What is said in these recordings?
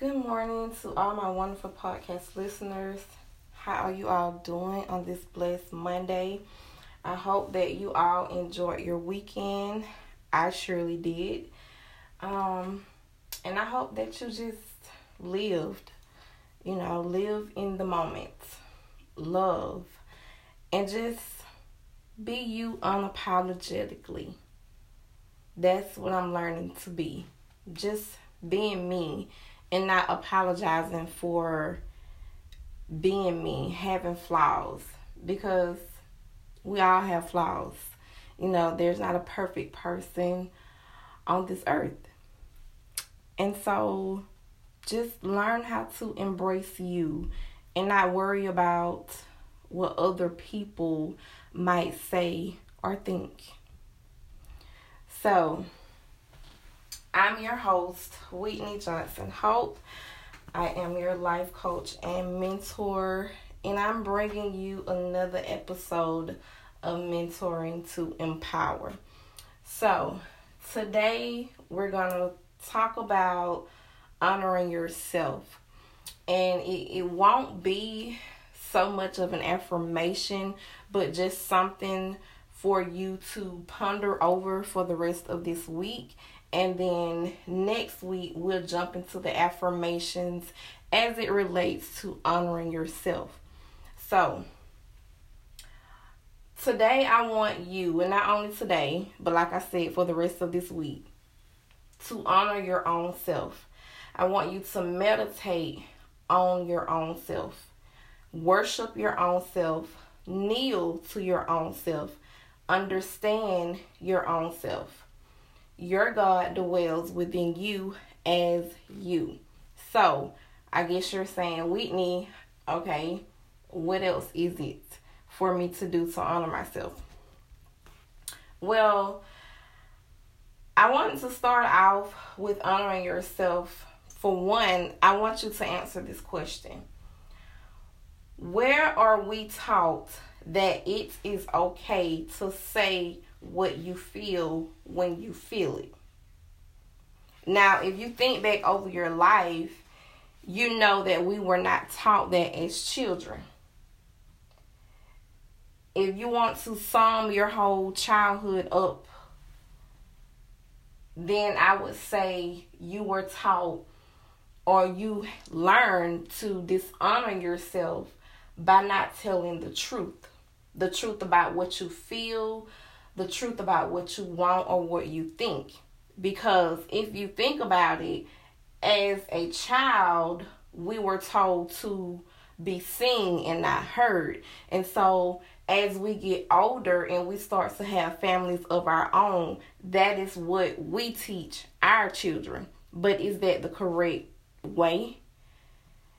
Good morning to all my wonderful podcast listeners. How are you all doing on this blessed Monday? I hope that you all enjoyed your weekend. I surely did. Um, and I hope that you just lived, you know, live in the moment, love, and just be you unapologetically. That's what I'm learning to be. Just being me and not apologizing for being me, having flaws, because we all have flaws. You know, there's not a perfect person on this earth. And so just learn how to embrace you and not worry about what other people might say or think. So, I'm your host, Whitney Johnson Hope. I am your life coach and mentor, and I'm bringing you another episode of Mentoring to Empower. So, today we're going to talk about honoring yourself, and it, it won't be so much of an affirmation, but just something for you to ponder over for the rest of this week. And then next week, we'll jump into the affirmations as it relates to honoring yourself. So, today I want you, and not only today, but like I said, for the rest of this week, to honor your own self. I want you to meditate on your own self, worship your own self, kneel to your own self, understand your own self. Your God dwells within you as you. So, I guess you're saying, Whitney, okay, what else is it for me to do to honor myself? Well, I wanted to start off with honoring yourself. For one, I want you to answer this question Where are we taught that it is okay to say what you feel when you feel it. Now, if you think back over your life, you know that we were not taught that as children. If you want to sum your whole childhood up, then I would say you were taught or you learned to dishonor yourself by not telling the truth the truth about what you feel, the truth about what you want or what you think. Because if you think about it, as a child, we were told to be seen and not heard. And so as we get older and we start to have families of our own, that is what we teach our children. But is that the correct way?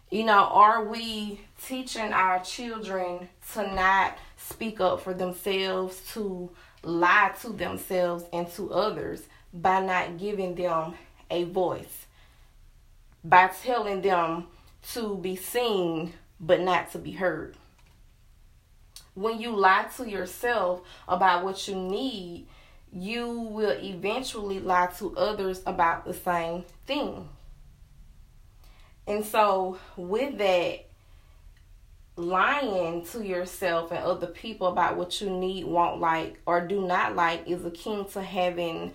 You know, are we teaching our children to not speak up for themselves, to lie to themselves and to others by not giving them a voice, by telling them to be seen but not to be heard? When you lie to yourself about what you need, you will eventually lie to others about the same thing. And so, with that, lying to yourself and other people about what you need, want, like, or do not like is akin to having,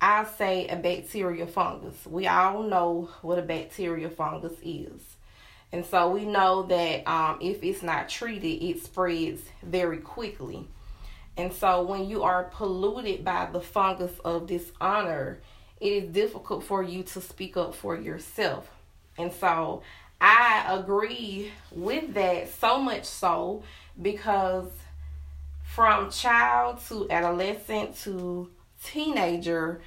I say, a bacteria fungus. We all know what a bacteria fungus is. And so we know that um, if it's not treated, it spreads very quickly. And so when you are polluted by the fungus of dishonor, it is difficult for you to speak up for yourself and so I agree with that so much so because from child to adolescent to teenager,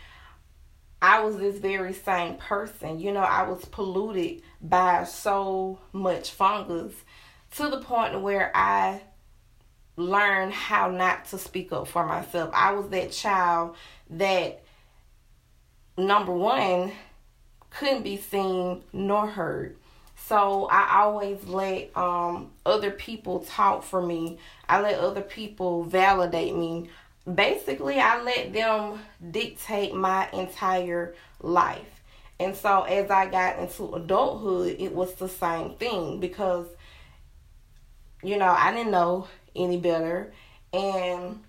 I was this very same person. You know, I was polluted by so much fungus to the point where I learned how not to speak up for myself. I was that child that, number one, couldn't be seen nor heard. So I always let um, other people talk for me. I let other people validate me. Basically, I let them dictate my entire life. And so as I got into adulthood, it was the same thing because, you know, I didn't know any better. And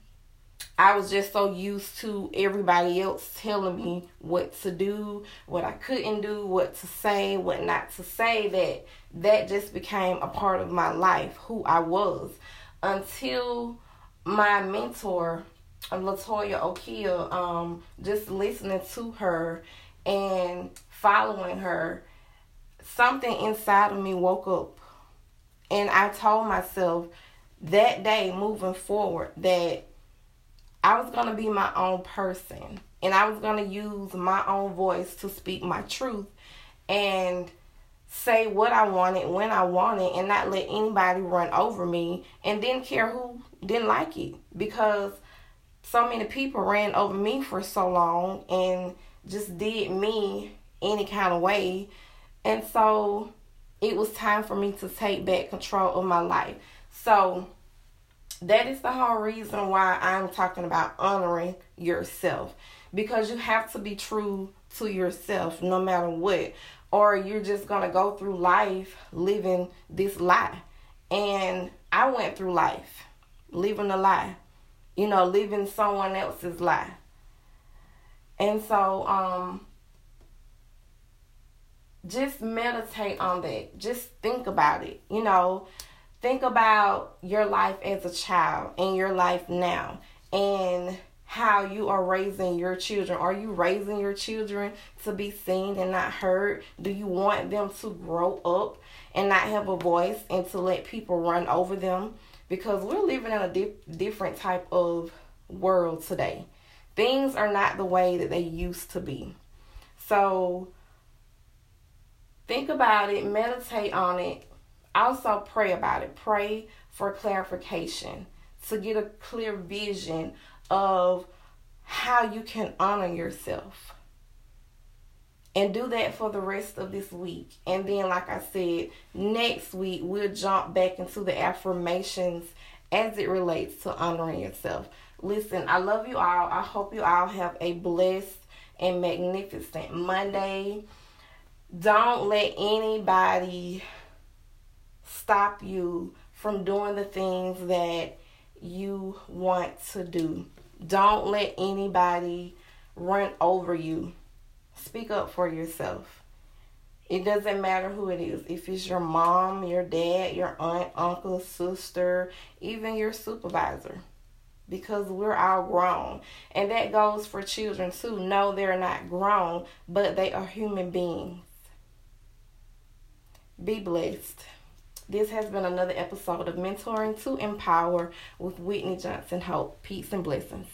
I was just so used to everybody else telling me what to do, what I couldn't do, what to say, what not to say, that that just became a part of my life, who I was. Until my mentor, Latoya Okia, um, just listening to her and following her, something inside of me woke up. And I told myself that day moving forward that I was going to be my own person and I was going to use my own voice to speak my truth and say what I wanted when I wanted and not let anybody run over me and didn't care who didn't like it because so many people ran over me for so long and just did me any kind of way. And so it was time for me to take back control of my life. So that is the whole reason why I'm talking about honoring yourself because you have to be true to yourself no matter what or you're just going to go through life living this lie. And I went through life living a lie. You know, living someone else's lie. And so um just meditate on that. Just think about it. You know, think about your life as a child and your life now and how you are raising your children. Are you raising your children to be seen and not heard? Do you want them to grow up and not have a voice and to let people run over them? Because we're living in a di- different type of world today. Things are not the way that they used to be. So think about it, meditate on it, also pray about it. Pray for clarification to get a clear vision of how you can honor yourself. And do that for the rest of this week. And then, like I said, next week we'll jump back into the affirmations as it relates to honoring yourself. Listen, I love you all. I hope you all have a blessed and magnificent Monday. Don't let anybody stop you from doing the things that you want to do. Don't let anybody run over you. Speak up for yourself. It doesn't matter who it is. If it's your mom, your dad, your aunt, uncle, sister, even your supervisor. Because we're all grown. And that goes for children too. No, they're not grown, but they are human beings. Be blessed. This has been another episode of Mentoring to Empower with Whitney Johnson Hope. Peace and blessings.